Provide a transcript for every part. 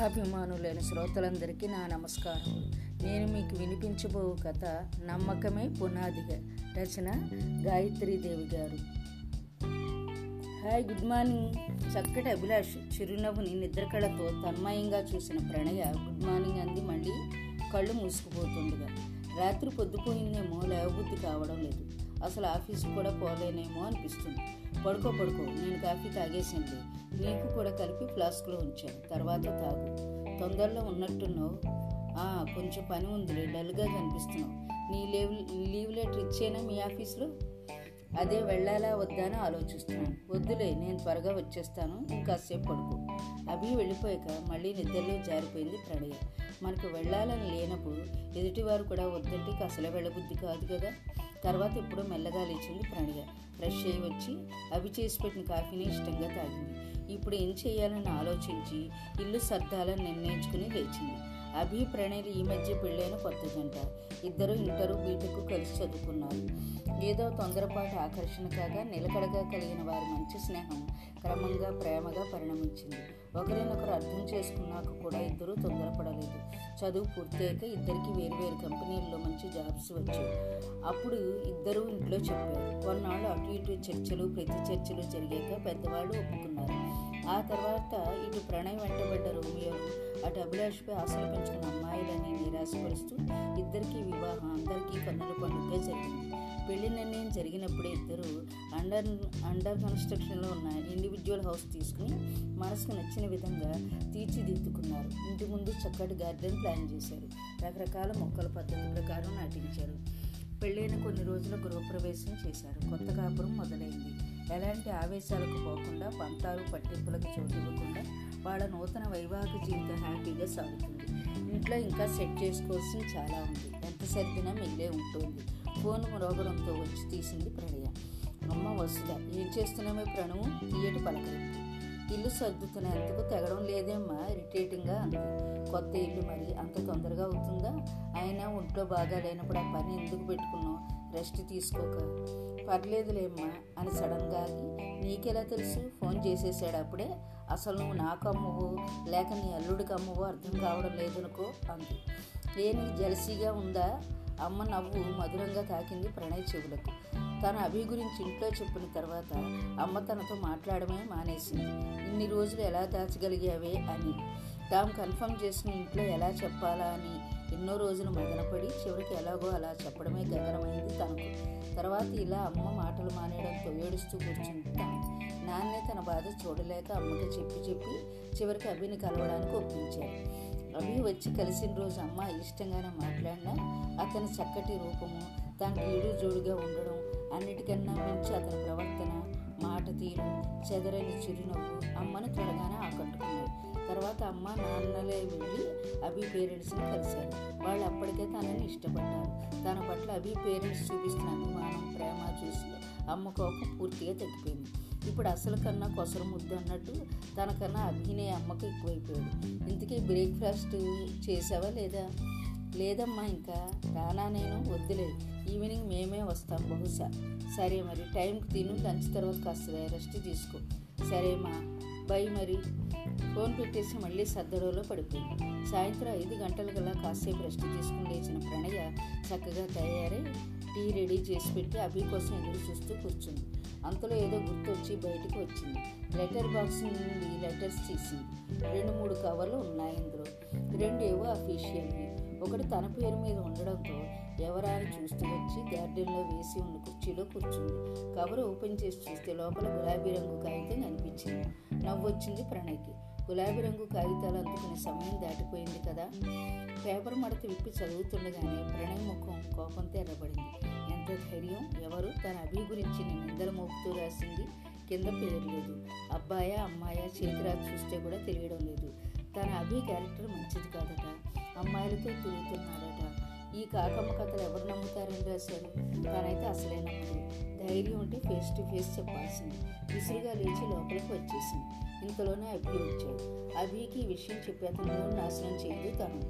కథాభిమానులైన శ్రోతలందరికీ నా నమస్కారం. నేను మీకు వినిపించబో కథ నమ్మకమే పునాదిగా. రచన గాయత్రీదేవి గారు. Hi good morning. చక్కటి అభిలాష్ చిరునవ్వుని నిద్రకళతో తన్మయంగా చూసిన ప్రణయ గుడ్ మార్నింగ్ అంది. మళ్ళీ కళ్ళు మూసుకుపోతుండగా. రాత్రి పొద్దుపోయిందేమో లేవబుద్ధి కావడం లేదు. అసలు ఆఫీస్కి కూడా పోలేనేమో అనిపిస్తుంది. పడుకో పడుకో నేను కాఫీ తాగేసింది. నీకు కూడా కలిపి ఫ్లాస్క్లో ఉంచాను. తర్వాత తాగు. తొందరలో ఉన్నట్టున్నావు. కొంచెం పని ఉందిలే డల్గా కనిపిస్తున్నావు. నీ లీవ్ లీవ్ లెటర్ ఇచ్చేనా మీ ఆఫీస్లో? అదే వెళ్ళాలా వద్దా అని ఆలోచిస్తున్నాను. వద్దులే నేను త్వరగా వచ్చేస్తాను. ఇంకాసేపు పడుకో. అవి వెళ్ళిపోయాక మళ్ళీ నిద్రలో జారిపోయింది ప్రణయ. మనకు వెళ్ళాలని లేనప్పుడు ఎదుటివారు కూడా వద్దంటే అసలే వెళ్ళబుద్ధి కాదు కదా. తర్వాత ఎప్పుడో మెల్లగా లేచింది ప్రణయ. ఫ్రెష్ అయ్యి వచ్చి అవి చేసి పెట్టిన కాఫీని ఇష్టంగా తాగింది. ఇప్పుడు ఏం చేయాలని ఆలోచించి ఇల్లు సర్దాలని నిర్ణయించుకుని లేచింది. అభి ప్రణయులు ఈ మధ్య పెళ్ళైన కొత్త జంట. ఇద్దరు ఇంటరు బీటెక్ కలిసి చదువుకున్నారు. ఏదో తొందరపాటు ఆకర్షణ కాగా నిలకడగా కలిగిన వారి మంచి స్నేహం క్రమంగా ప్రేమగా పరిణమించింది. ఒకరినొకరు అర్థం చేసుకున్నాక కూడా ఇద్దరూ తొందరపడలేదు. చదువు పూర్తయ్యాక ఇద్దరికి వేరువేరు కంపెనీల్లో మంచి జాబ్స్ వచ్చాయి. అప్పుడు ఇద్దరూ ఇంట్లో చెప్పారు. కొన్నాళ్ళు అటు ఇటు చర్చలు ప్రతి చర్చలు జరిగాక పెద్దవాళ్ళు ఒప్పుకున్నారు. ఆ తర్వాత ఇటు ప్రణయ్ వెంటబడ్డ రోమియోలు అటు అభిలాష్పై ఆశలు పెంచుకున్న అమ్మాయిలని నిరాశపరుస్తూ ఇద్దరికీ వివాహం అందరికీ కన్నుల పండుగ జరిగింది. పెళ్ళి నిర్ణయం జరిగినప్పుడే ఇద్దరు అండర్ అండర్ కన్స్ట్రక్షన్లో ఉన్న ఇండివిజువల్ హౌస్ తీసుకుని మనసుకు నచ్చిన విధంగా తీర్చిదిద్దుకున్నారు. ఇంటి ముందు చక్కటి గార్డెన్ ప్లాన్ చేశారు. రకరకాల మొక్కల పద్ధతి ప్రకారం నాటించారు. పెళ్ళైన కొన్ని రోజుల గృహప్రవేశం చేశారు. కొత్త కాపురం మొదలైంది. ఎలాంటి ఆవేశాలకు పోకుండా పంతాలు పట్టింపులకు చోటు ఇవ్వకుండా వాళ్ళ నూతన వైవాహిక జీవితం హ్యాపీగా సాగుతుంది. ఇంట్లో ఇంకా సెట్ చేసుకోవాల్సింది చాలా ఉంది. ఎంత సర్దినా మిగిలే ఉంటుంది. ఫోన్ రోగడంతో వచ్చి తీసింది ప్రణయ. అమ్మ వసుధ ఏం చేస్తున్నామే ప్రణవు? తీయటి పలకరింపు ఇల్లు సర్దుతున్నందుకు తెగడం లేదేమ్మా ఇరిటేటింగ్గా అంది. కొత్త ఇల్లు మరి అంత తొందరగా అవుతుందా? అయినా ఒంట్లో బాగా లేనప్పుడు ఆ పని ఎందుకు పెట్టుకున్నావు? రెస్ట్ తీసుకోక. పర్లేదులేమ్మా అని సడన్గా నీకెలా తెలుసు? ఫోన్ చేసేసాడు అప్పుడే. అసలు నువ్వు నాకు అమ్మవో లేక నీ అల్లుడికి అమ్మవో అర్థం కావడం లేదనుకో అంది. ఏ నీకు జలసీగా ఉందా? అమ్మ నవ్వు మధురంగా తాకింది ప్రణయ్ చెవులకు. తన అభి గురించి ఇంట్లో చెప్పిన తర్వాత అమ్మ తనతో మాట్లాడమే మానేసింది. ఇన్ని రోజులు ఎలా దాచగలిగావే అని. తాము కన్ఫర్మ్ చేసిన ఇంట్లో ఎలా చెప్పాలా అని ఎన్నో రోజులు మదనపడి చివరికి ఎలాగో అలా చెప్పడమే గగనమైంది తనకు. తర్వాత ఇలా అమ్మ మాటలు మానేయడంతో ఏడుస్తూ కూర్చుంది నాన్నే తన బాధ చూడలేక అమ్మకి చెప్పి చెప్పి చివరికి అభిని కలవడానికి ఒప్పించారు. అవి వచ్చి కలిసిన రోజు అమ్మ ఇష్టంగానే మాట్లాడినా అతని చక్కటి రూపము తనకి ఏడు జోడుగా ఉండడం అన్నిటికన్నా మించి అతని ప్రవర్తన మాట తీరు చెదరని చిరునవ్వు అమ్మను త్వరగానే ఆకట్టుకున్నాయి తర్వాత అమ్మ నాన్నలే వెళ్ళి అభి పేరెంట్స్ని కలిశారు. వాళ్ళు అప్పటికే తనని ఇష్టపడ్డారు. తన పట్ల అభి పేరెంట్స్ చూపిస్తున్న అభిమానం ప్రేమ చూసి అమ్మ కోపం పూర్తిగా తగ్గిపోయింది. ఇప్పుడు అసలు కన్నా కొసరు ముద్దు అన్నట్టు తనకన్నా అభినయ అమ్మకు ఎక్కువైపోయాడు. ఇంతకీ బ్రేక్ఫాస్ట్ చేసావా లేదా? లేదమ్మా ఇంకా. రానా నేను వద్దులే ఈవినింగ్ మేమే వస్తాం బహుశా. సరే మరి టైంకి తిను లంచ్ తర్వాత కాస్త రెస్ట్ తీసుకో. సరేమా బై మరి. ఫోన్ పెట్టేసి మళ్ళీ సద్దడోలో పడిపోయింది సాయంత్రం ఐదు గంటల గల కాసేపు రెస్ట్ తీసుకుని లేచిన ప్రణయ చక్కగా తయారై టీ రెడీ చేసి పెట్టి అభి కోసం ఎదురు చూస్తూ కూర్చుంది. అంతలో ఏదో గుర్తొచ్చి బయటకు వచ్చింది. లెటర్ బాక్స్ నుండి లెటర్స్ తీసింది. రెండు మూడు కవర్లు ఉన్నాయి ఇందులో. రెండు ఏవో అఫీషియల్వి. ఒకటి తన పేరు మీద ఉండడంతో ఎవరా అని చూస్తూ వచ్చి గార్డెన్లో వేసి ఉన్న కుర్చీలో కూర్చుంది. కవర్ ఓపెన్ చేసి చూస్తే లోపల గులాబీ రంగు కాగితం కనిపించింది. నవ్వొచ్చింది ప్రణయ్కి. గులాబీ రంగు కాగితాలు అందుకునే సమయం దాటిపోయింది కదా. పేపర్ మడత విప్పి చదువుతుండగానే ప్రణయ్ ముఖం కోపంతో ఎర్రబడింది. ఎంత ధైర్యం! ఎవరు? తన అభి గురించి నేను నిందల మోపుతూ రాసింది కింద పేరు లేదు. అబ్బాయా అమ్మాయా చేతిరాజు చూస్తే కూడా తెలియడం లేదు. తన అభి క్యారెక్టర్ మంచిది కాదట. అమ్మాయిలతో తిరుగుతున్నాడట ఈ కాకమ్మ కథలు ఎవరు నమ్ముతారని రాశారు తనైతే అసలే నమ్మదు ధైర్యం ఉంటే ఫేస్ టు ఫేస్ చెప్పాల్సింది. విసురుగా లేచి లోపలికి వచ్చేసింది. ఇంతలోనే అభి వచ్చాడు. అభికి ఈ విషయం చెప్పి అతను నాశనం చేయదు తను.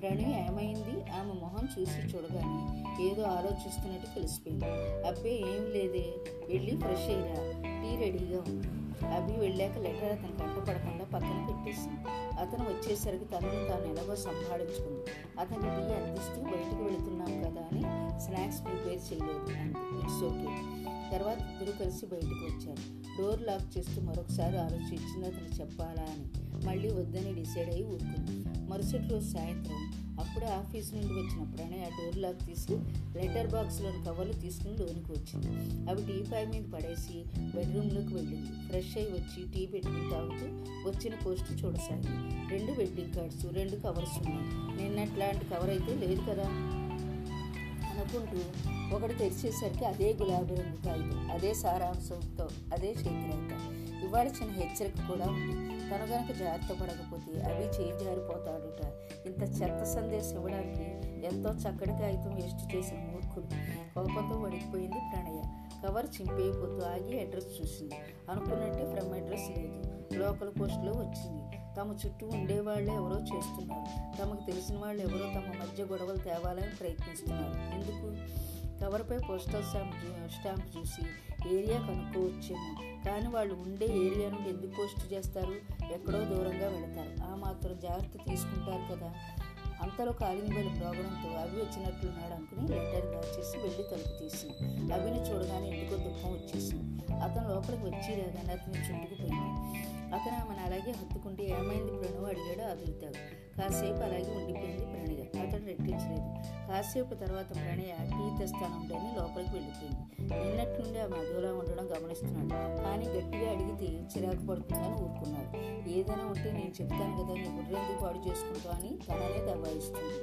ప్రణయ్ ఏమైంది? ఆమె మొహం చూసి చూడగానే ఏదో ఆలోచిస్తున్నట్టు తెలిసిపోయింది. అబ్బే ఏం లేదే. వెళ్ళి ఫ్రెష్ అయ్యా టీ రెడీగా ఉంది. అభి వెళ్ళాక లెటర్ అతను కంటపడకుండా పక్కన పెట్టేసింది. అతను వచ్చేసరికి తనను తాను ఎలాగో సంభాళించుకుంది అతని టీ అందిస్తూ బయటకు వెళుతున్నాం కదా అని స్నాక్స్ ప్రిపేర్ చేయలేదు అంది. ఇట్స్ ఓకే తర్వాత ఇద్దరు కలిసి బయటకు వచ్చారు. డోర్ లాక్ చేస్తూ మరొకసారి ఆలోచించింది అతను చెప్పాలా అని. మళ్ళీ వద్దని డిసైడ్ అయ్యి ఊరుకుంది. మరుసటి రోజు సాయంత్రం అప్పుడే ఆఫీస్ నుండి వచ్చిన ప్రణయ్ ఆ డోర్ లాక్ తీసి లెటర్ బాక్స్లోని కవర్లు తీసుకుని లోనికి వచ్చింది. అవి టీ పై మీద పడేసి బెడ్రూమ్లోకి వెళ్ళింది. ఫ్రెష్ అయ్యి వచ్చి టీ పెట్టుకుని తాగుతూ వచ్చిన పోస్ట్ చూడసాగింది. రెండు వెడ్డింగ్ కార్డ్స్ రెండు కవర్స్ ఉన్నాయి. నిన్నట్లాంటి కవర్ అయితే లేదు కదా? అనుకుంటూ ఒకటి తెరిచేసరికి అదే గులాబీ రంగు కాగితం అదే సారాంశంతో అదే చేతిరేఖ ఇవ్వాల్సిన చిన్న హెచ్చరిక కూడా ఉంది. తను గనక జాగ్రత్త పడకపోతే అవి చేయి జారిపోతాడుట. ఇంత చెత్త సందేశం ఇవ్వడానికి ఎంతో చక్కటి కాగితం వేస్ట్ చేసిన మూర్ఖులు కోపంతో వణికిపోయింది ప్రణయ. కవర్ చింపేయపోతూ ఆగి అడ్రస్ చూసింది. అనుకున్నట్టే ఫ్రమ్ అడ్రస్ లేదు. లోకల్ పోస్ట్లో వచ్చింది. తమ చుట్టూ ఉండేవాళ్ళు ఎవరో చేస్తున్నారు. తమకు తెలిసిన వాళ్ళు ఎవరో తమ మధ్య గొడవలు తేవాలని ప్రయత్నిస్తున్నారు. ఎందుకు? కవర్పై పోస్టల్ స్టాంప్ స్టాంప్ చూసి ఏరియా కనుక్కోవచ్చేమో. కానీ వాళ్ళు ఉండే ఏరియా నుండి ఎందుకు పోస్ట్ చేస్తారు? ఎక్కడో దూరంగా వెళతారు. ఆ మాత్రం జాగ్రత్త తీసుకుంటారు కదా. అంతలో కాలింగ్ బెల్ ప్రోగ్రాంతో అవి వచ్చినట్లున్నాడు అనుకుని లెటర్ దాచేసి వెళ్ళి తలుపు తీసింది. అవిని చూడగానే ఎందుకో దుఃఖం వచ్చేసింది. అతను లోపలికి వచ్చి రాగానే అతని చుట్టుకుపోయింది అతను ఆమెను అలాగే హత్తుకుంటే ఏమైంది ప్రణు అడిగాడు అదుగుతాడు కాసేపు అలాగే ఉండిపోయింది ప్రణయ అతను రెట్టించలేదు. కాసేపు తర్వాత ప్రణయ టీ తెస్తానుండని లోపలికి వెళ్ళిపోయింది. నిన్నటి నుండి ఆమె అదోలా ఉండడం గమనిస్తున్నాడు. కానీ గట్టిగా అడిగితే చిరాకు పడుతుందని ఊరుకున్నాడు. ఏదైనా ఉంటే నేను చెప్తాను కదా నీ బుర్రెందుకు పాడు చేసుకుంటా అని తననే దబాయిస్తుంది.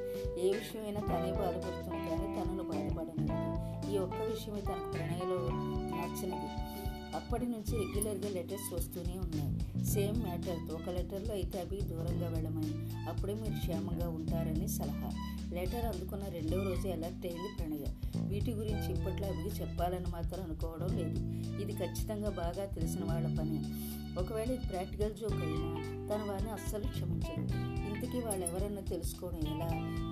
ఏ విషయమైనా తనే బాధపడుతుంది కానీ తనను బాధపడను ఈ ఒక్క విషయమే తనకు ప్రణయలో నచ్చినది. అప్పటి నుంచి రెగ్యులర్గా లెటర్స్ వస్తూనే ఉన్నాయి. సేమ్ మ్యాటర్తో ఒక లెటర్లో అయితే అవి దూరంగా వెళ్ళమని అప్పుడే మీరు క్షేమంగా ఉంటారని సలహా. లెటర్ అందుకున్న రెండవ రోజు అలర్ట్ అయింది ప్రణయ. వీటి గురించి ఇప్పట్లో అవి చెప్పాలని మాత్రం అనుకోవడం లేదు. ఇది ఖచ్చితంగా బాగా తెలిసిన వాళ్ళ పని. ఒకవేళ ఇది ప్రాక్టికల్ జోక్ అయినా తన వారిని అస్సలు క్షమించదు. ఇంతకీ వాళ్ళు ఎవరన్నా తెలుసుకోవడం ఎలా?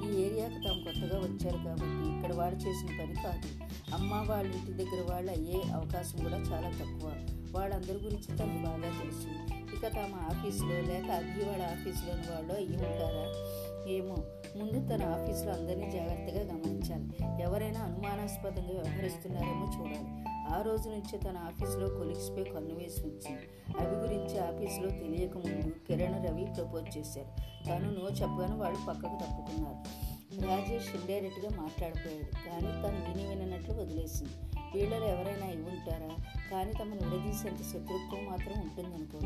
ఈ ఏరియాకు తాము కొత్తగా వచ్చారు కాబట్టి ఇక్కడ వాడు చేసిన పని కాదు. అమ్మ వాళ్ళ ఇంటి దగ్గర వాళ్ళు అయ్యే అవకాశం కూడా చాలా తక్కువ. వాళ్ళందరి గురించి తనకు బాగా తెలుసు. ఇక తమ ఆఫీసులో లేక అగ్గి వాళ్ళ ఆఫీసులోని వాళ్ళు అయ్యి ఉంటారా? ఏమో. ముందు తన ఆఫీసులో అందరినీ జాగ్రత్తగా గమనించాలి. ఎవరైనా అనుమానాస్పదంగా వ్యవహరిస్తున్నారేమో చూడాలి. ఆ రోజు నుంచే తన ఆఫీసులో కొలిక్స్పై కన్ను వేసి ఉంచింది అవి గురించి ఆఫీసులో తెలియకముందు కిరణ్ రవి ప్రపోజ్ చేశారు. తను నో చెప్పగానే వాళ్ళు పక్కకు తప్పుకున్నారు. రాజేష్ ఇండైరెక్ట్గా మాట్లాడిపోయాడు. కానీ తను విని వినట్లు వదిలేసింది. వీళ్ళలో ఎవరైనా అయి ఉంటారా? కానీ తమను విడదీసేంత శత్రుత్వం మాత్రం ఉంటుందనుకో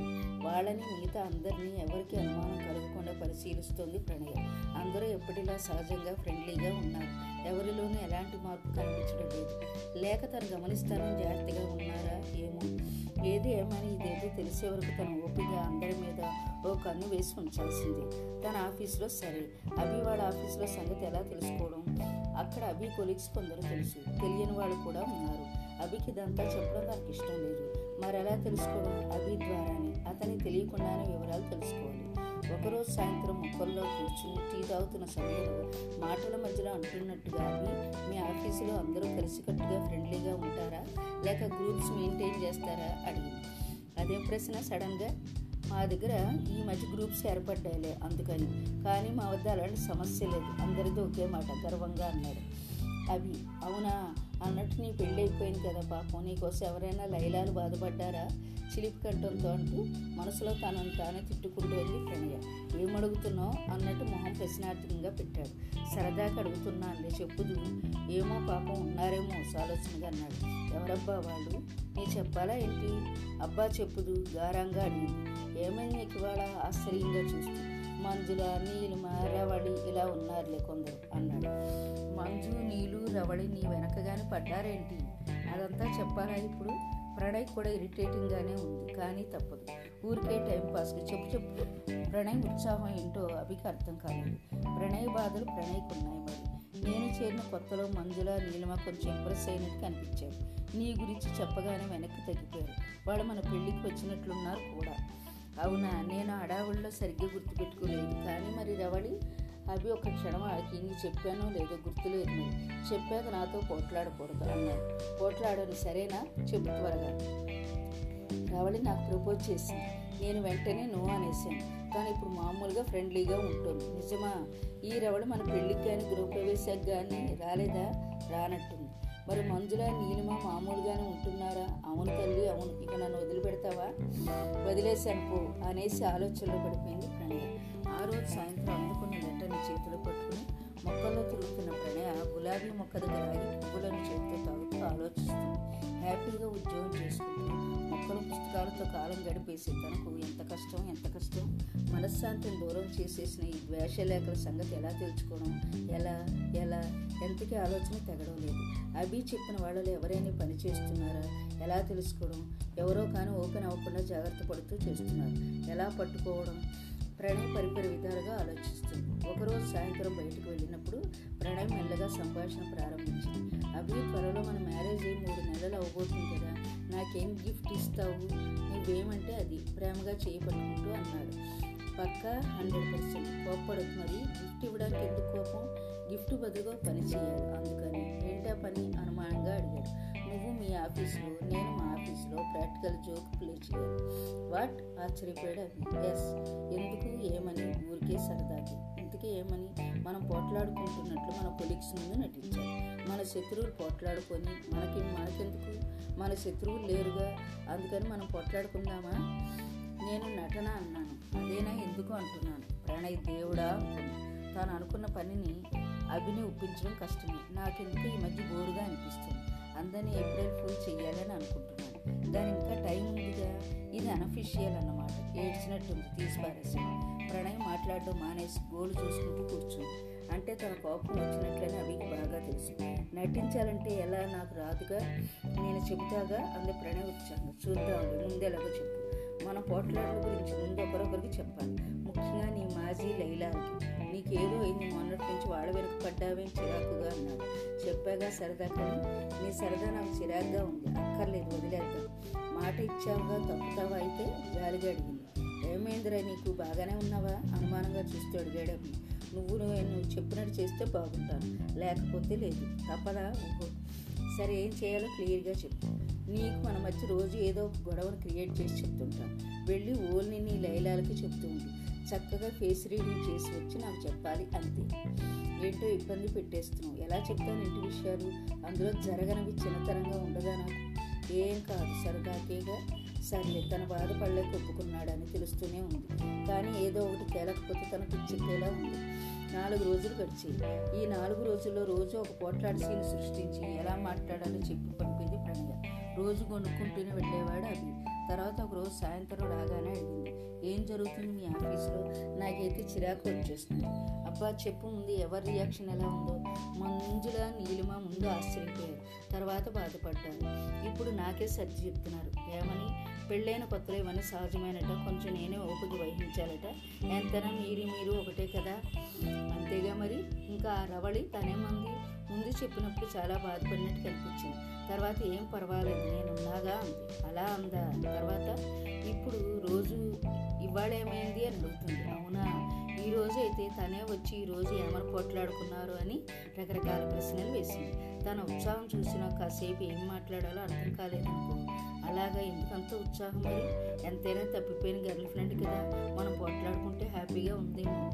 వాళ్ళని మిగతా అందరినీ ఎవరికి అనుమానం కలగదు పరిశీలిస్తోంది ప్రణయ. అందరూ ఎప్పటిలా సహజంగా ఫ్రెండ్లీగా ఉన్నారు. ఎవరిలోనూ ఎలాంటి మార్పు కనిపించడం లేదు. లేక తను గమనిస్తానని జాగ్రత్తగా ఉన్నారా ఏమో. ఏది ఏమని ఇదేదో తెలిసే వరకు తన ఓపిక అందరి మీద ఓ కన్ను వేసి ఉంచాల్సింది. తన ఆఫీసులో సరే. అభి వాళ్ళ ఆఫీస్లో సంగతి ఎలా తెలుసుకోవడం? అక్కడ అభి కొలీగ్స్ కొందరు తెలుసు. తెలియని వాళ్ళు కూడా ఉన్నారు. అభికి ఇదంతా చెప్పడం నాకు ఇష్టం లేదు. మరి ఎలా తెలుసుకోవడం? అభి ద్వారానే. అతనికి తెలియకుండానే వివరాలు తెలుసుకోవాలి. ఒకరోజు సాయంత్రం మొక్కల్లో కూర్చుని టీ తాగుతున్న సమయంలో మాటల మధ్యలో అంటున్నట్టుగా మీ ఆఫీసులో అందరూ కలిసికట్టుగా ఫ్రెండ్లీగా ఉంటారా? లేక గ్రూప్స్ మెయింటైన్ చేస్తారా? అడిగింది. అదే ప్రశ్న సడన్గా మా దగ్గర ఈ మధ్య గ్రూప్స్ ఏర్పడ్డాయిలే అందుకని. కానీ మా వద్ద అలాంటి సమస్య లేదు. అందరిది ఒకే మాట గర్వంగా అన్నాడు అవి. అవునా? అన్నట్టు నీ పెళ్ళైపోయింది కదా పాపం. నీకోసం ఎవరైనా లైలాలు బాధపడ్డారా? చిలిపి కట్టంతో అంటూ మనసులో తనను తానే తిట్టుకుంటూ వెళ్ళి ప్రణయ ఏమడుగుతున్నావు? అన్నట్టు మొహం ప్రశ్నార్థకంగా పెట్టాడు. సరదాగా అడుగుతున్నానులే చెప్పుదు ఏమో పాపం ఉన్నారేమో ఆలోచనగా అన్నాడు. ఎవరబ్బా వాళ్ళు? నీ చెప్పాలా ఏంటి? అబ్బా చెప్పుదు గారంగా అడిగింది. ఏమైంది నీకు ఇవాళ? ఆశ్చర్యంగా చూస్తూ. మంజుల నీలిమ రవళి ఇలా ఉన్నారులే కొందరు అన్నాడు. మంజు నీళ్ళు రవళి నీ వెనకగానే పడ్డారేంటి? అదంతా చెప్పాలా ఇప్పుడు? ప్రణయ్ కూడా ఇరిటేటింగ్గానే ఉంది కానీ తప్పదు. ఊరికే టైం పాస్కి చెప్పు చెప్పు. ప్రణయ్ ఉత్సాహం ఏంటో అభికి అర్థం కాలేదు. ప్రణయ్ బాధలు ప్రణయ్కి ఉన్నాయి మరి. నేను చేరిన కొత్తలో మంజుల నీలిమ కొంచెం ఇంప్రెస్ అయినట్టు కనిపించారు. నీ గురించి చెప్పగానే వెనక్కి తగ్గిపోయారు. వాళ్ళు మన పెళ్ళికి వచ్చినట్లున్నారు కూడా. అవునా? నేను అడావుల్లో సరిగ్గా గుర్తుపెట్టుకోలేదు. కానీ మరి రవళి? అవి ఒక క్షణం ఆకి చెప్పానో లేదో గుర్తులేదు నువ్వు చెప్పాక నాతో పోట్లాడకూడదు అన్నాడు. పోట్లాడని. సరేనా? చెప్పు త్వరగా. రవళి నాకు ప్రపోజ్ చేసింది. నేను వెంటనే నువ్వు అనేసాను కానీ ఇప్పుడు మామూలుగా ఫ్రెండ్లీగా ఉంటుంది. నిజమా? ఈ రవళి మన పెళ్ళికి కానీ గృహప్రవేశానికి కానీ రాలేదా? రానట్టుంది. మరి మంజుల నీలిమ మామూలుగానే ఉంటున్నారా? అవును తల్లి అవును. ఇక నన్ను వదిలిపెడతావా? వదిలేశాను పో అనేసి ఆలోచనలో పడిపోయింది ప్రణయ. ఆ రోజు సాయంత్రం అందుకున్న లెటర్ని చేతిలో పట్టుకుని మొక్కల్లో తిరుగుతున్న ప్రణయ గులాబీ మొక్క దగ్గర ఆగి పువ్వులను చేతితో తాగుతూ ఆలోచిస్తుంది హ్యాపీగా ఉద్యోగం చేసుకుంటుంది మొక్కలు పుస్తకాలతో కాలం గడిపేసి తనకు ఎంత కష్టం ఎంత కష్టం మనశ్శాంతిని దూరం చేసేసిన ఈ ద్వేషలేఖల సంగతి ఎలా తెలుసుకోవడం ఎలా ఎలా ఎంతకీ ఆలోచన తెగడం లేదు. అభి చెప్పిన వాళ్ళలో ఎవరైనా పని చేస్తున్నారా? ఎలా తెలుసుకోవడం? ఎవరో కానీ ఓపెన్ అవ్వకుండా జాగ్రత్త పడుతూ చేస్తున్నారు. ఎలా పట్టుకోవడం? ప్రణయ్ పరిపరి విధాలుగా ఆలోచిస్తుంది. ఒకరోజు సాయంత్రం బయటకు వెళ్ళినప్పుడు ప్రణయ్ మెల్లగా సంభాషణ ప్రారంభించింది. అభి త్వరలో మన మ్యారేజ్ అయ్యి మూడు నెలలు అవ్వబోతుంది కదా? నాకేం గిఫ్ట్ ఇస్తావు? నువ్వేమంటే అది. ప్రేమగా చేయబడుకుంటూ అన్నాడు. పక్క హండ్రెడ్ పర్సెంట్ కోప్పడదు మరి. గిఫ్ట్ ఇవ్వడానికి ఎందుకు కోపం? గిఫ్ట్ బదులుగా పని చేయాలి. అందుకని ఏంటా పని? అనుమానంగా అడిగాడు. నువ్వు మీ ఆఫీస్లో నేను మా ఆఫీస్లో ప్రాక్టికల్ జోక్ ప్లే చేయాలి. వాట్? ఆశ్చర్యపోయాడు అభి ఎస్ ఎందుకు? ఏమని? ఊరికే సరదాకి. ఇంతకీ ఏమని? మనం పోట్లాడుకుంటున్నట్లు మన కొలిక్స్ ముందు నటించాలి మన శత్రువులు పోట్లాడుకొని మనకి మనకెందుకు? మన శత్రువులు లేరుగా. అందుకని మనం పోట్లాడుకుందామా? నేను నటన అన్నాను. అదేనా ఎందుకు అంటున్నాను? ప్రణయ్ దేవుడా తాను అనుకున్న పనిని అభిని ఒప్పించడం కష్టమే. నాకెందుకు ఈ మధ్య బోరుగా అనిపిస్తుంది? అందరినీ ఏప్రిల్ ఫుల్ చేయాలని అనుకుంటున్నాను. దాని ఇంకా టైం ఉందిగా. ఇది అనఫిషియల్ అన్నమాట. ఏడ్చినట్టుంది తీసి పారేసి ప్రణయ్ మాట్లాడడం మానేసి గోలు చూసుకుంటూ కూర్చుంది. అంటే తన కోపం వచ్చినట్లని అవికి బాగా తెలుసు. నటించాలంటే ఎలా నాకు రాదుగా? నేను చెబుతాగా? అంది ప్రణయ్ వచ్చాను చూద్దాం ముందేలాగా చెప్పు. మన పోట్లాటల గురించి ముందు ఒకరొకరికి చెప్పాలి. ముఖ్యంగా నీ మాజీ లైలాకి. నీకేదో అయింది మొన్నటి నుంచి వాడ వెనుక పడ్డావేం చిరాకుగా అన్నాడు. చెప్పాగా సరదా కానీ నీ సరదా నాకు చిరాగ్గా ఉంది అక్కర్లేదు వదిలేద్దాం. మాట ఇచ్చావుగా తప్పుతావా అయితే జాలిగా అడిగింది. ఏమైందిరా నీకు బాగానే ఉన్నావా? అనుమానంగా చూస్తూ అడిగాడు అభి నువ్వు నువ్వు నువ్వు చెప్పినట్టు చేస్తే బాగుంటాను. లేకపోతే లేదు. తప్పదా? సరే ఏం చేయాలో క్లియర్గా చెప్పు. నీకు మన మధ్య రోజు ఏదో ఒక గొడవను క్రియేట్ చేసి చెప్తుంటాను. వెళ్ళి ఓల్ని నీ లైలాలకి చెప్తూ ఉంటుంది చక్కగా ఫేస్ రీడింగ్ చేసి వచ్చి నాకు చెప్పాలి అంతే. ఏంటో ఇబ్బంది పెట్టేస్తున్నావు? ఎలా చెప్తాను ఇంటి విషయాలు? అందులో జరగనవి చిన్నతనంగా ఉండదా నాకు? ఏం కాదు సరదాకేగా సర్లే తన బాధపడలేక ఒప్పుకున్నాడని తెలుస్తూనే ఉంది. కానీ ఏదో ఒకటి తేలకపోతే తన పిచ్చెక్కేలా ఉంది. నాలుగు రోజులు గడిచాయి ఈ నాలుగు రోజుల్లో రోజు ఒక పోట్లాడి సీన్ సృష్టించి ఎలా మాట్లాడాలో చెప్పి పంపేది ప్రణయ రోజు కొనుక్కుంటూనే వెళ్ళేవాడు అది తర్వాత ఒక రోజు సాయంత్రం రాగానే అడిగింది ఏం జరుగుతుంది మీ ఆఫీస్లో? నాకైతే చిరాకు వచ్చేస్తుంది. అబ్బా చెప్పు ముందు ఎవరి రియాక్షన్ ఎలా ఉందో. మంజుల నీలిమ ముందు ఆశ్చర్యపోయారు. తర్వాత బాధపడ్డారు. ఇప్పుడు నాకే సర్ది చెప్తున్నారు. ఏమని? పెళ్ళైన కొత్తలో ఇవన్నీ సహజమైనట? కొంచెం నేనే ఓపిక వహించాలట? ఎంతనా మీరు మీరు ఒకటే కదా? అంతేగా మరి? ఇంకా ఆ రవళి తనేమంది? ముందు చెప్పినప్పుడు చాలా బాధపడినట్టు కనిపించింది. తర్వాత ఏం పర్వాలేదు నేనున్నాగా అంది. అలా అందా? తర్వాత ఇప్పుడు రోజు ఇవాళేమైంది అని అడుగుతుంది. అవునా? ఈ రోజు అయితే తనే వచ్చి ఈ రోజు ఏమని పోట్లాడుకున్నారు అని రకరకాల ప్రశ్నలు వేసింది. తన ఉత్సాహం చూసిన కాసేపు ఏం మాట్లాడాలో అర్థం కాలేదనుకో అలాగా ఎందుకంత ఉత్సాహం మరి ఎంతైనా తప్పిపోయిన గర్ల్ ఫ్రెండ్ కదా. మనం పోట్లాడుకుంటే హ్యాపీగా ఉందేమో.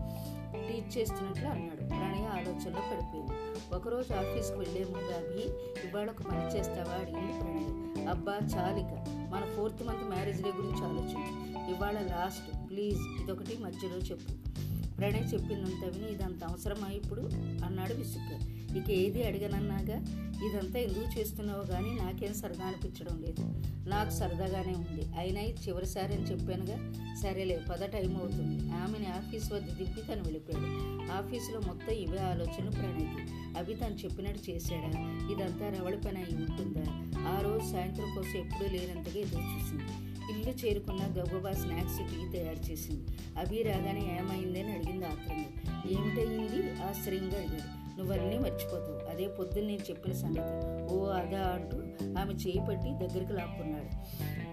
టీచ్ చేస్తున్నట్లు అన్నాడు. ప్రణయ ఆలోచనలో పడిపోయింది. ఒకరోజు ఆఫీస్కి వెళ్ళే ముందు అభి ఇవాళ ఒక పని చేస్తావా? అడిగింది ప్రణయ్. అబ్బా చాలిక. మన ఫోర్త్ మంత్ మ్యారేజ్ డే గురించి ఆలోచించు. ఇవాళ లాస్ట్. ప్లీజ్ ఇదొకటి మధ్యలో చెప్పు. ప్రణయ్ చెప్పిందంత విని ఇదంత అవసరమా ఇప్పుడు? అన్నాడు విసుగ్గా. ఇక ఏది అడిగనన్నాగా? ఇదంతా ఎందుకు చేస్తున్నావు కానీ నాకేం సరదా అనిపించడం లేదు. నాకు సరదాగానే ఉంది. అయినా ఇది చివరిసారి అని చెప్పానుగా సరేలే పద టైం అవుతుంది. ఆమెని ఆఫీస్ వద్ద దింపి తను వెళ్ళిపోయాడు. ఆఫీసులో మొత్తం ఇవే ఆలోచనలు ప్రణయ్కి అవి తను చెప్పినట్టు చేశాడా? ఇదంతా రవళి పని అయి ఉంటుందా? ఆ రోజు సాయంత్రం కోసం ఎప్పుడూ లేనంతగా ఎదురు చూసింది. ఇల్లు చేరుకున్న గబగబా స్నాక్స్ టీ తయారు చేసింది. అవి రాగానే ఏమైందని అడిగింది ఆత్రంగా. ఏమిటయింది ఆశ్చర్యంగా అడిగాడు. నువ్వన్నీ మర్చిపోతావు. అదే పొద్దున్న నేను చెప్పిన సంగతి. ఓ అదా అంటూ ఆమె చేయి పట్టి దగ్గరికి లాక్కున్నాడు.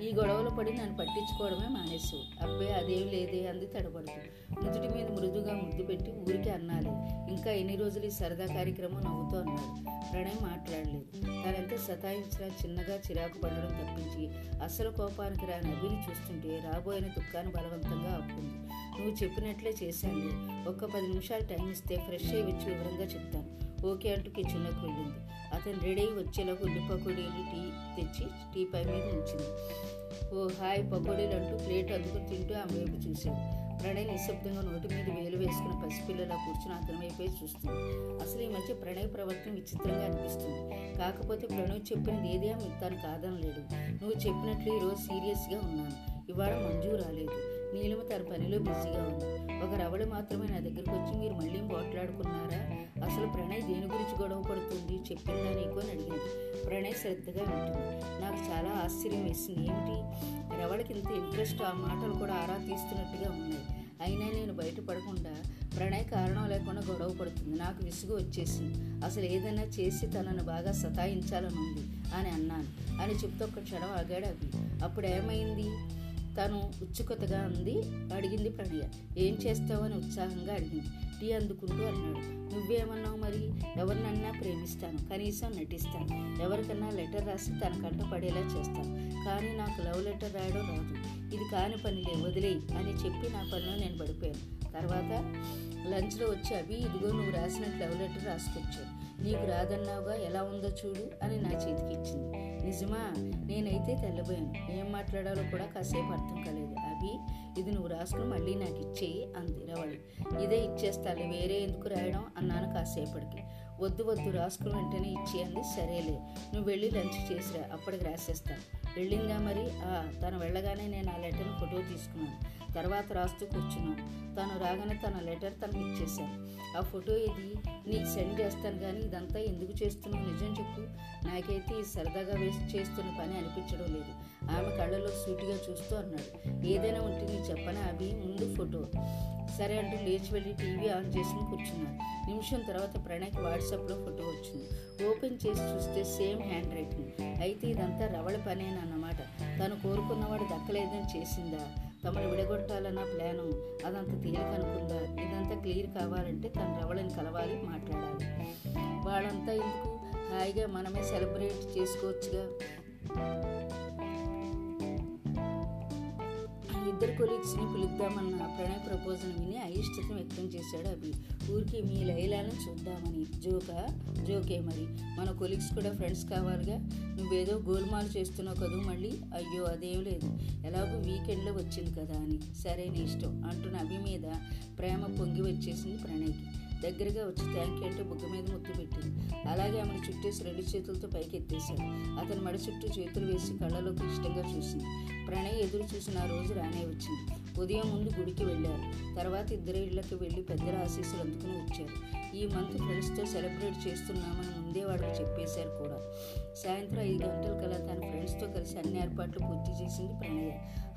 ఈ గొడవలు పడి నన్ను పట్టించుకోవడమే మానేసు. అబ్బే అదేం లేదే అంది తడబడుతూ. నుదుటి మీద మృదుగా ముద్దు పెట్టి ఊరికే అన్నాలి. ఇంకా ఎన్ని రోజులు ఈ సరదా కార్యక్రమం నవ్వుతూ అన్నాడు. ప్రణయ్ మాట్లాడలేదు. తనంతా సతాయించినా చిన్నగా చిరాకు పడడం తప్పించి అసలు కోపానికి రాని అభిని చూస్తుంటే రాబోయిన దుఃఖాన్ని బలవంతంగా ఆపుకుంది. నువ్వు చెప్పినట్లే చేశాను ఒక్క పది నిమిషాలు టైం ఇస్తే ఫ్రెష్ అయ్యి వచ్చి వివరంగా చెప్తాను. ఓకే అంటూ కిచెన్లోకి వెళ్ళింది. అతను రెడీ అయ్యి వచ్చేలోకి ఉల్లి పకోడీలు టీ తెచ్చి టీ పై మీద ఉంచింది. ఓ హాయ్ పకోడీలు అంటూ ప్లేట్ అందుకు తింటూ ఆమె వైపు చూశాడు ప్రణయ్ నిశ్శబ్దంగా నోటి మీద వేలు వేసుకున్న పసిపిల్లలా కూర్చుని అతని వైపే చూస్తుంది. అసలు ఈ మధ్య ప్రణయ్ ప్రవర్తన విచిత్రంగా అనిపిస్తుంది. కాకపోతే ప్రణయ్ చెప్పినది ఏదే ఆమె తను కాదనలేడు నువ్వు చెప్పినట్లు ఈరోజు సీరియస్గా ఉన్నాను. ఇవాళ మంజు రాలేదు. నీలిమ తన పనిలో బిజీగా ఉంది. ఒక రవళి మాత్రమే నా దగ్గరికి వచ్చి మీరు మళ్ళీ మాట్లాడుకున్నారా? అసలు ప్రణయ్ దేని గురించి గొడవ పడుతుంది? చెప్పిందా నీకు? అని అడిగింది. ప్రణయ్ శ్రద్ధగా వింటుంది. నాకు చాలా ఆశ్చర్యం వేసింది. ఏమిటి? రవళకి ఇంత ఇంట్రెస్ట్ ఆ మాటలు కూడా ఆరా తీస్తున్నట్టుగా ఉన్నాయి. అయినా నేను బయటపడకుండా ప్రణయ్ కారణం లేకుండా గొడవ పడుతుంది. నాకు విసుగు వచ్చేసింది. అసలు ఏదైనా చేసి తనను బాగా సతాయించాలని ఉంది అని అన్నాను. అని చెప్తూ ఒక క్షణం ఆగాడు అవి అప్పుడు ఏమైంది? తను ఉత్సుకతగా అంది. అడిగింది ప్రణయ ఏం చేస్తావని ఉత్సాహంగా అడిగింది. టీ అందుకుంటూ అన్నాడు. నువ్వేమన్నావు మరి? ఎవరినన్నా ప్రేమిస్తాను. కనీసం నటిస్తాను. ఎవరికన్నా లెటర్ రాసి తన కంట పడేలా చేస్తాను. కానీ నాకు లవ్ లెటర్ రాయడం రాదు. ఇది కాని పనిలే. వదిలేయి అని చెప్పి నా పనిలో నేను పడిపోయాను. తర్వాత లంచ్లో వచ్చి అవి ఇదిగో నువ్వు రాసినట్టు లవ్ లెటర్ రాసుకొచ్చావు. నీకు రాదన్నావుగా? ఎలా ఉందో చూడు అని నా చేతికి ఇచ్చింది. నిజమా? నేనైతే తెల్లబోయాను. ఏం మాట్లాడాలో కూడా కాసేపు అర్థం కాలేదు. అవి ఇది నువ్వు రాసుకుని మళ్ళీ నాకు ఇచ్చేయి అంది రవళి. ఇదే ఇచ్చేస్తాను వేరే ఎందుకు రాయడం? అన్నాను కాసేపటికి. వద్దు వద్దు రాసుకుని వెంటనే ఇచ్చేయండి సరేలే నువ్వు వెళ్ళి లంచ్ చేసిరా అప్పటికి రాసేస్తాను. వెళ్ళిందా మరి? తను వెళ్ళగానే నేను ఆ లెటర్ని ఫోటో తీసుకున్నాను. తర్వాత రాస్తూ కూర్చున్నాం. తను రాగానే తన లెటర్ తనకి ఇచ్చేశాను ఆ ఫోటో ఇది నీకు సెండ్ చేస్తాను కానీ ఇదంతా ఎందుకు చేస్తున్నావు? నిజం చెప్పు. నాకైతే ఈ సరదాగా వేసి చేస్తున్న పని అనిపించడం లేదు. ఆమె కళ్ళలో సూటిగా చూస్తూ అన్నాడు. ఏదైనా ఉంటే నీ చెప్పనా అవి ముందు ఫోటో. సరే అంటూ లేచి వెళ్ళి టీవీ ఆన్ చేసుకుని కూర్చున్నాను నిమిషం తర్వాత ప్రణయ్కి వాట్సాప్లో ఫోటో వచ్చింది. ఓపెన్ చేసి చూస్తే సేమ్ హ్యాండ్ రైటింగ్. అయితే ఇదంతా రవళ పనేనన్నమాట. తను కోరుకున్నవాడు దక్కలేదని చేసిందా? తమను విడగొట్టాలన్న ప్లాను అదంత తేలిక అనుకుందా ఇదంతా క్లియర్ కావాలంటే తను రవళని కలవాలి మాట్లాడాలి. వాళ్ళంతా ఎందుకు హాయిగా మనమే సెలబ్రేట్ చేసుకోవచ్చుగా? ఇద్దరు కొలీగ్స్ని పిలుద్దామన్న ప్రణయ్ ప్రపోజల్ విని అయిష్టతను వ్యక్తం చేశాడు అభి. ఊరికి మీ లైలాను చూద్దామని. జోకా? జోకే మరి. మన కొలీగ్స్ కూడా ఫ్రెండ్స్ కావాలిగా. నువ్వేదో గోల్మాల్ చేస్తున్నావు కదూ మళ్ళీ? అయ్యో అదేం లేదు. ఎలాగో వీకెండ్లో వచ్చింది కదా అని. సరే నీ ఇష్టం అంటున్న అభి మీద ప్రేమ పొంగి వచ్చేసింది ప్రణయ్కి. దగ్గరగా వచ్చి థ్యాంక్ యూ అంటే బుగ్గ మీద ముద్దు పెట్టింది. అలాగే ఆమెను చుట్టేసి రెండు చేతులతో పైకి ఎత్తేశాడు అతని మడి చుట్టూ చేతులు వేసి కళ్ళలోకి ఇష్టంగా చూసింది. ప్రణయ్ ఎదురు చూసిన ఆ రోజు రానే వచ్చింది. ఉదయం ముందు గుడికి వెళ్ళారు. తర్వాత ఇద్దరు ఇళ్ళకు వెళ్ళి పెద్దల ఆశీస్సులు అందుకుని వచ్చారు. ఈ మంత్ ఫ్రెండ్స్తో సెలబ్రేట్ చేస్తున్నామని ముందే వాళ్ళకి చెప్పేశారు కూడా. సాయంత్రం ఐదు గంటల కల్లా తన ఫ్రెండ్స్తో కలిసి అన్ని ఏర్పాట్లు పూర్తి చేసింది ప్రణయ.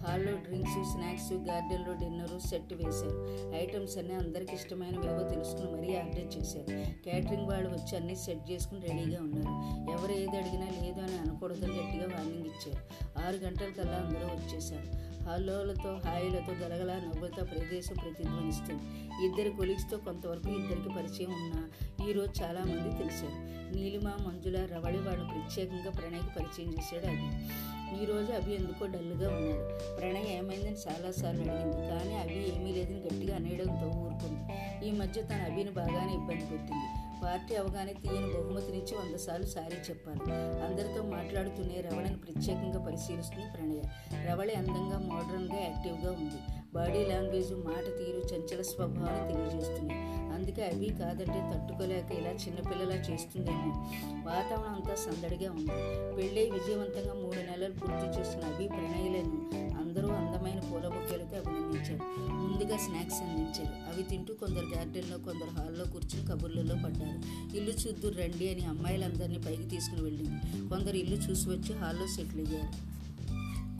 హాల్లో డ్రింక్స్ స్నాక్స్ గార్డెన్లో డిన్నరు సెట్ వేశారు. ఐటమ్స్ అన్నీ అందరికి ఇష్టమైన విలువ తెలుసుకుని మరీ ఆర్డర్ చేశారు. క్యాటరింగ్ వాళ్ళు వచ్చి అన్నీ సెట్ చేసుకుని రెడీగా ఉన్నారు. ఎవరు ఏది అడిగినా లేదు అని అనకూడదని గట్టిగా వార్నింగ్ ఇచ్చారు. ఆరు గంటల కల్లా అందరూ వచ్చేశారు. హాల్లోలతో హాయిలతో గలగల నవ్వులతో ప్రదేశం ప్రతిధ్వనిస్తుంది. ఇద్దరు కొలీగ్స్తో కొంతవరకు ఇద్దరికి పరిచయం ఉన్నా ఈరోజు చాలామంది తెలిసారు. నీలిమ మంజుల రవళి వాళ్ళు ప్రత్యేకంగా ప్రణయ్కి పరిచయం చేశాడు అది ఈరోజు అవి అభి ఎందుకో డల్గా ఉన్నాడు. ప్రణయ్ ఏమైందని చాలాసార్లు అడిగింది కానీ అవి ఏమీ లేదని గట్టిగా అనేయడంతో ఊరుకుంది. ఈ మధ్య తన అభిని బాగానే ఇబ్బంది పెట్టింది. పార్టీ అవగానే తీయని బహుమతినిచ్చి వంద సార్లు సారీ చెప్పాలి. అందరితో మాట్లాడుతూనే రవళని ప్రత్యేకంగా పరిశీలిస్తుంది ప్రణయ. రవళి అందంగా మోడర్న్గా యాక్టివ్గా ఉంది. బాడీ లాంగ్వేజ్ మాట తీరు చంచల స్వభావాన్ని తెలియజేస్తుంది. అందుకే అవి కాదంటే తట్టుకోలేక ఇలా చిన్నపిల్లలా చేస్తుందేమో. వాతావరణం అంతా సందడిగా ఉంది. పెళ్ళై విజయవంతంగా మూడు నెలలు పూర్తి చేస్తున్న అవి ప్రణయలను అందరూ అందమైన పూల బొకేలతో అభినందించారు. ముందుగా స్నాక్స్ అందించారు. అవి తింటూ కొందరు గార్డెన్లో కొందరు హాల్లో కూర్చుని కబుర్లలో పడ్డారు. ఇల్లు చూద్దురు రండి అని అమ్మాయిలందరినీ పైకి తీసుకుని వెళ్ళింది. కొందరు ఇల్లు చూసి వచ్చి హాల్లో సెటిల్ అయ్యారు.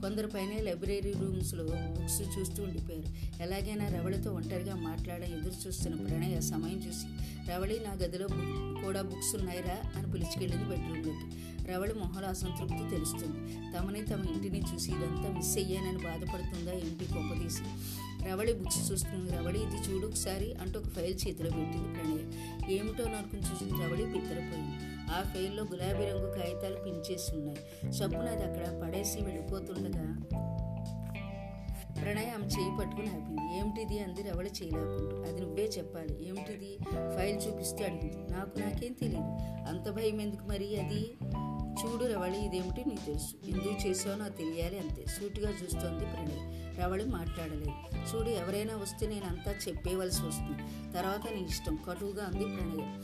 కొందరు పైన లైబ్రరీ రూమ్స్లో బుక్స్ చూస్తూ ఉండిపోయారు. ఎలాగైనా రవళితో ఒంటరిగా మాట్లాడ ఎదురు చూస్తున్న ప్రణయ సమయం చూసి రవళి నా గదిలో కూడా బుక్స్ ఉన్నాయిరా? అని పిలిచికెళ్ళింది బెడ్రూమ్లోకి. రవళి మొహల అసంతృప్తి తెలుస్తుంది. తమని తమ ఇంటిని చూసి ఇదంతా మిస్ అయ్యానని బాధపడుతుందా ఏంటి కొంపదీసి. రవళి బుక్స్ చూస్తుంది రవళి ఇది చూడు ఒకసారి అంటూ ఒక ఫైల్ చేతిలో పెట్టింది ప్రణయ. ఏమిటో నరుకుని చూసింది రవళి బిత్తరపోయింది. ఆ ఫైల్లో గులాబీ రంగు కాగితాలు పించేసి ఉన్నాయి చప్పున అది అక్కడ పడేసి వెళ్ళిపోతుండగా ప్రణయ్ ఆమె చేయి పట్టుకుని ఆపింది. ఏమిటిది? అంది రవళ చేయలేకుంటూ అది నువ్వే చెప్పాలి. ఏమిటిది? ఫైల్ చూపిస్తూ అడిగింది. నాకు నాకేం తెలియదు అంత భయం ఎందుకు మరి అది? చూడు రవళి ఇదేమిటి నీకు తెలుసు. ఎందుకు చేసావో నాకు తెలియాలి అంతే. సూటిగా చూస్తోంది ప్రణయ్. రవళి మాట్లాడలేదు. చూడు ఎవరైనా వస్తే నేను అంతా చెప్పేవలసి వస్తుంది. తర్వాత నీ ఇష్టం. కటువుగా అంది ప్రణయ్.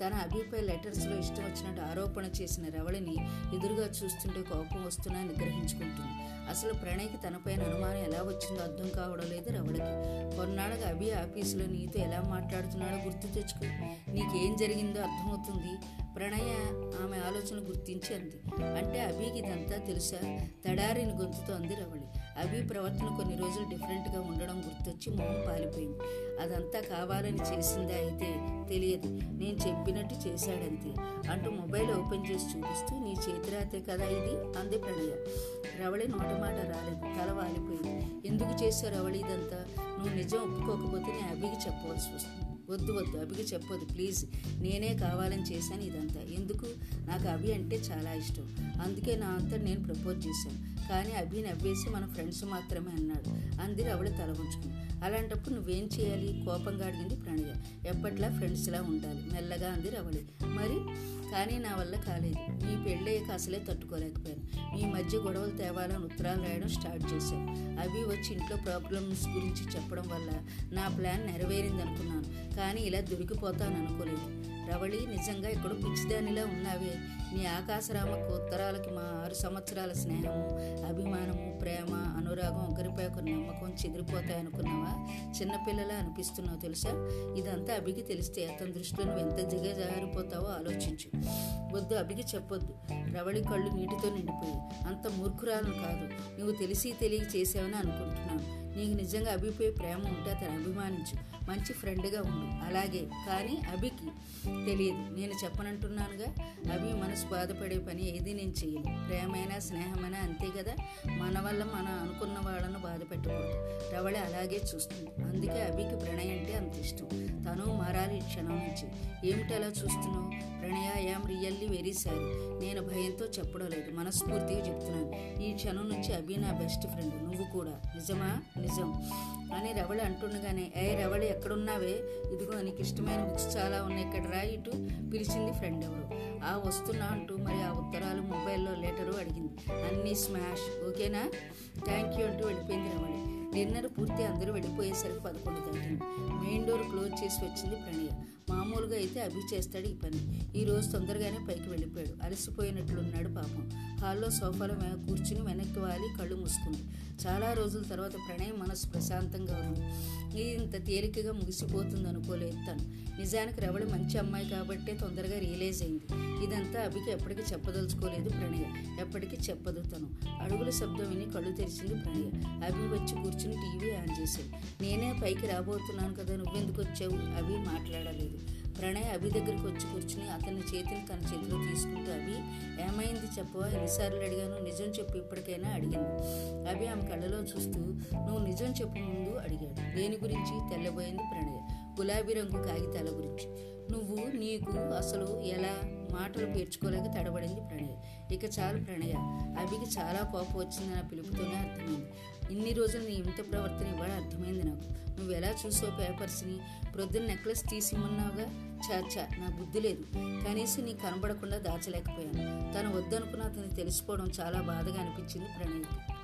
తన అభిపై లెటర్స్లో ఇష్టం వచ్చినట్టు ఆరోపణ చేసిన రవళిని ఎదురుగా చూస్తుంటే కోపం వస్తున్నా నిగ్రహించుకుంటుంది. అసలు ప్రణయ్కి తనపైన అనుమానం ఎలా వచ్చిందో అర్థం కావడం లేదు రవళికి. కొన్నాళ్ళగా అభి ఆఫీసులో నీతో ఎలా మాట్లాడుతున్నాడో గుర్తు తెచ్చుకో. నీకేం జరిగిందో అర్థమవుతుంది. ప్రణయ ఆమె ఆలోచన గుర్తించి అంది. అంటే అభికి ఇదంతా తెలుసా? తడారిని గొంతుతో అంది రవళి. అవి ప్రవర్తన కొన్ని రోజులు డిఫరెంట్గా ఉండడం గుర్తొచ్చి మొహం పాలిపోయింది. అదంతా కావాలని చేసిందా అయితే తెలియదు. నేను చెప్పినట్టు చేశాడంతే. అంటూ మొబైల్ ఓపెన్ చేసి చూపిస్తూ నీ చేతిరాతే కదా ఇది? అంది ప్రణయ. రవళి నోటమాట రాలేదు. తల వాలిపోయింది. ఎందుకు చేశావు రవళి ఇదంతా? నువ్వు నిజం ఒప్పుకోకపోతే నేను అభికి చెప్పవలసి వస్తుంది. వద్దు వద్దు. అభికి చెప్పొద్దు. ప్లీజ్. నేనే కావాలని చేశాను ఇదంతా. ఎందుకు? నాకు అభి అంటే చాలా ఇష్టం. అందుకే నా అంతా నేను ప్రపోజ్ చేశాను. కానీ అభి నవ్వేసి మన ఫ్రెండ్స్ మాత్రమే అన్నాడు. అంది రవళి తల ఉంచుకుని అలాంటప్పుడు నువ్వేం చేయాలి? కోపంగా అడిగింది ప్రణయ. ఎప్పట్లా ఫ్రెండ్స్లా ఉండాలి? మెల్లగా అంది రవళి మరి? కానీ నా వల్ల కాలేదు. మీ పెళ్ళయ్యాక అసలే తట్టుకోలేకపోయాను. మీ మధ్య గొడవలు తేవాలని ఉత్తరాలు రాయడం స్టార్ట్ చేశాను. అవి వచ్చి ఇంట్లో ప్రాబ్లమ్స్ గురించి చెప్పడం వల్ల నా ప్లాన్ నెరవేరింది అనుకున్నాను కానీ ఇలా దొరికిపోతాను అనుకోలేదు రవళి నిజంగా ఇక్కడ పిచ్చిదానిలా ఉన్నావే. నీ ఆకాశరామకు ఉత్తరాలకి మా ఆరు సంవత్సరాల స్నేహము అభిమానము ప్రేమ అనురాగం ఒకరిపై ఒకరి నమ్మకం చెదిరిపోతాయి అనుకున్నావా? చిన్నపిల్లలా అనిపిస్తున్నావు తెలుసా? ఇదంతా అభికి తెలిస్తే అతని దృష్టిలో నువ్వు ఎంత దిగజారిపోతావో ఆలోచించు. వద్దు అభికి చెప్పొద్దు. రవళి కళ్ళు నీటితో నిండిపోయి అంత మూర్ఖురాలను కాదు. నువ్వు తెలిసి తెలియ చేసావని అనుకుంటున్నాను. నీకు నిజంగా అభిపై ప్రేమ ఉంటే అతను అభిమానించు. మంచి ఫ్రెండ్గా ఉండు. అలాగే కానీ అభికి తెలియదు. నేను చెప్పనంటున్నానుగా? అభి మనసు బాధపడే పని ఏది నేను చేయను. ప్రేమైనా స్నేహమైనా అంతే కదా? మనం వల్ల మనం అనుకున్న వాళ్ళను బాధ పెట్టకూడదు. రవళి అలాగే చూస్తుంది. అందుకే అభికి ప్రణయ్ అంటే అంత ఇష్టం. తను మారాలి ఈ క్షణం నుంచి. ఏమిటి అలా చూస్తున్నావు? ప్రణయ యామ్ రియల్లీ వెరీ సారీ నేను భయంతో చెప్పడం లేదు. మనస్ఫూర్తిగా చెప్తున్నాను. ఈ క్షణం నుంచి అభి నా బెస్ట్ ఫ్రెండ్ నువ్వు కూడా. నిజమా? నిజం. అని రవళి అంటుండగానే ఏ రవళి ఎక్కడున్నావే? ఇదిగో నీకు ఇష్టమైన బుక్స్ చాలా ఉన్నాయి. ఇక్కడ రా ఇటు. పిలిచింది ఫ్రెండ్ ఎవరు. ఆ వస్తున్నా అంటూ మరి ఆ ఉత్తరాలు మొబైల్లో లెటరు అడిగింది. అన్నీ స్మాష్. ఓకేనా? థ్యాంక్ యూ అంటూ వెళ్ళిపోయింది రవళి. డిన్నర్ పూర్తి అందరూ వెళ్ళిపోయేసరికి పదకొండు దాటింది మెయిన్ డోర్ క్లోజ్ చేసి వచ్చింది ప్రణయ. మామూలుగా అయితే అభి చేస్తాడు ఈ పని. ఈ రోజు తొందరగానే పైకి వెళ్ళిపోయాడు. అలసిపోయినట్లున్నాడు పాపం. హాల్లో సోఫాలో కూర్చుని వెనక్కి వాలి కళ్ళు మూసుకుంది. చాలా రోజుల తర్వాత ప్రణయం మనసు ప్రశాంతంగా ఉంది. ఇది ఇంత తేలికగా ముగిసిపోతుంది అనుకోలేదు తను. నిజానికి రవళి మంచి అమ్మాయి కాబట్టే తొందరగా రియలైజ్ అయింది. ఇదంతా అభికి ఎప్పటికీ చెప్పదలుచుకోలేదు ప్రణయ. ఎప్పటికీ చెప్పదు తను. అడుగుల శబ్దం విని కళ్ళు తెరిచింది ప్రణయ. అభి వచ్చి కూర్చుని టీవీ ఆన్ చేశాడు. నేనే పైకి రాబోతున్నాను కదా నువ్వెందుకు వచ్చావు? అభి మాట్లాడలేదు. ప్రణయ్ అభి దగ్గరికి వచ్చి కూర్చుని అతని చేతిని తన చేతిలో తీసుకుంటూ అభి ఏమైంది చెప్పవా? ఎన్నిసార్లు అడిగాను నిజం చెప్పు ఇప్పటికైనా అడిగింది. అభి ఆమె కళ్ళలో చూస్తూ నువ్వు నిజం చెప్పు ముందు అడిగాడు. దేని గురించి? తెల్లబోయింది ప్రణయ్. గులాబీ రంగు కాగితాల గురించి. నువ్వు నీకు అసలు ఎలా మాటలు పేర్చుకోలేక తడబడింది ప్రణయ్. ఇక చాలు ప్రణయ. అభికి చాలా కోపం వచ్చిందని నా పిలుపుతోనే అర్థమైంది. ఇన్ని రోజులు నీ ఇంత ప్రవర్తన ఇవాళ అర్థమైంది నాకు. నువ్వు ఎలా చూసావు పేపర్స్ని? ప్రొద్దున నెక్లెస్ తీసిమ్మన్నావుగా? చాచా నా బుద్ధి లేదు. కనీసం నీ కనబడకుండా దాచలేకపోయాను. తను వద్దనుకున్న అతను తెలిసిపోవడం చాలా బాధగా అనిపించింది ప్రణయ్కి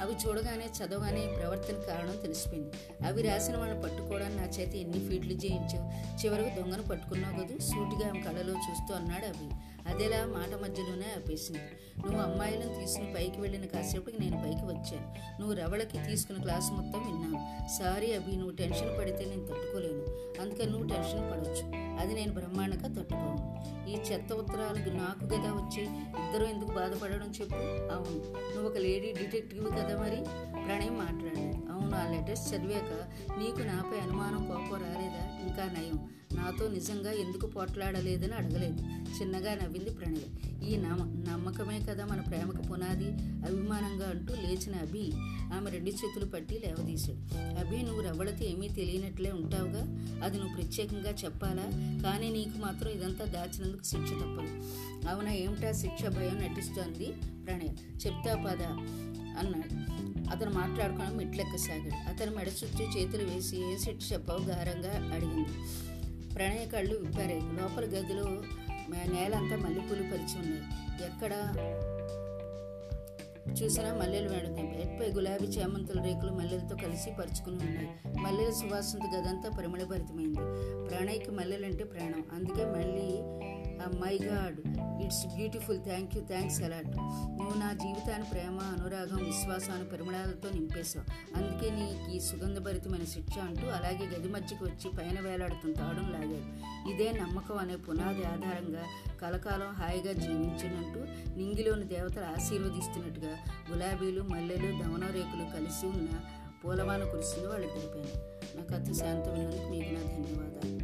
అవి చూడగానే చదవగానే ఈ ప్రవర్తన కారణం తెలిసిపోయింది. అవి రాసిన వాళ్ళని పట్టుకోవడానికి నా చేతి ఎన్ని ఫీట్లు చేయించావు? చివరకు దొంగను పట్టుకున్నావు కదూ? సూటిగా ఆమె కళ్ళలో చూస్తూ అన్నాడు అవి అదేలా మాట మధ్యలోనే ఆపేసింది. నువ్వు అమ్మాయిలను తీసుకుని పైకి వెళ్ళిన కాసేపటికి నేను పైకి వచ్చాను. నువ్వు రవళకి తీసుకున్న క్లాస్ మొత్తం విన్నాను. సారీ అభి నువ్వు టెన్షన్ పడితే నేను తట్టుకోలేను. అందుకని నువ్వు టెన్షన్ పడవచ్చు అది నేను బ్రహ్మాండంగా తట్టుకోను. ఈ చెత్త ఉత్తరాలు నాకు కదా వచ్చి ఇద్దరు ఎందుకు బాధపడడం చెప్పు. అవును. నువ్వు ఒక లేడీ డిటెక్టివ్ కదా మరి? ప్రణయం మాట్లాడాను అవును ఆ లెటర్స్ చదివాక నీకు నాపై అనుమానం కోపం రాలేదా? ఇంకా నయం. నాతో నిజంగా ఎందుకు పోట్లాడలేదని అడగలేదు. చిన్నగా నవ్వింది ప్రణయ్. ఈ నమ్మ నమ్మకమే కదా మన ప్రేమకు పునాది. అభిమానంగా అంటూ లేచిన అభి ఆమె రెండు చేతులు పట్టి లేవదీశాడు. అభి నువ్వు రవ్వలతో ఏమీ తెలియనట్లే ఉంటావుగా? అది నువ్వు ప్రత్యేకంగా చెప్పాలా? కానీ నీకు మాత్రం ఇదంతా దాచినందుకు శిక్ష తప్పదు. అవునా ఏమిటా శిక్ష భయం నటిస్తోంది ప్రణయ? చెప్తా పద అన్నాడు. అతను మాట్లాడుకుని మెట్లెక్కసాగాడు అతను మెడ చుట్టూ చేతులు వేసి ఏ సెట్ చెప్పావు గారంగా అడిగింది. ప్రణయ కళ్ళు విప్పారాయి. లోపల గదిలో నేలంతా మల్లెపూలు పరిచి ఉన్నాయి. ఎక్కడ చూసినా మల్లెలు వేడుతాయి. బెడ్పై గులాబీ చేమంతుల రేకులు మల్లెలతో కలిసి పరుచుకుని ఉన్నాయి. మల్లెల సువాసనతో గదంతా పరిమళభరితమైంది. ప్రణయ్కి మల్లెలంటే ప్రాణం. అందుకే మళ్ళీ my god it's beautiful thank you thanks a lot నువ్వు నా జీవితాన్ని ప్రేమ అనురాగం విశ్వాసాన్ని పరిమళాలతో నింపేశావు. అందుకే నీకు ఈ సుగంధభరితమైన శిక్ష అంటూ అలాగే గది మధ్యకి వచ్చి పైన వేలాడుతున్న తాడం లాగాడు ఇదే నమ్మకం అనే పునాది ఆధారంగా కలకాలం హాయిగా జీవించినట్టు నింగిలోని దేవతలు ఆశీర్వదిస్తున్నట్టుగా గులాబీలు మల్లెలు దమనరేకులు కలిసి ఉన్న పూలవాన కురిసిలో వాళ్ళు తెలిపాను నా కథ శాంతమైనందుకు మీకు నా ధన్యవాదాలు.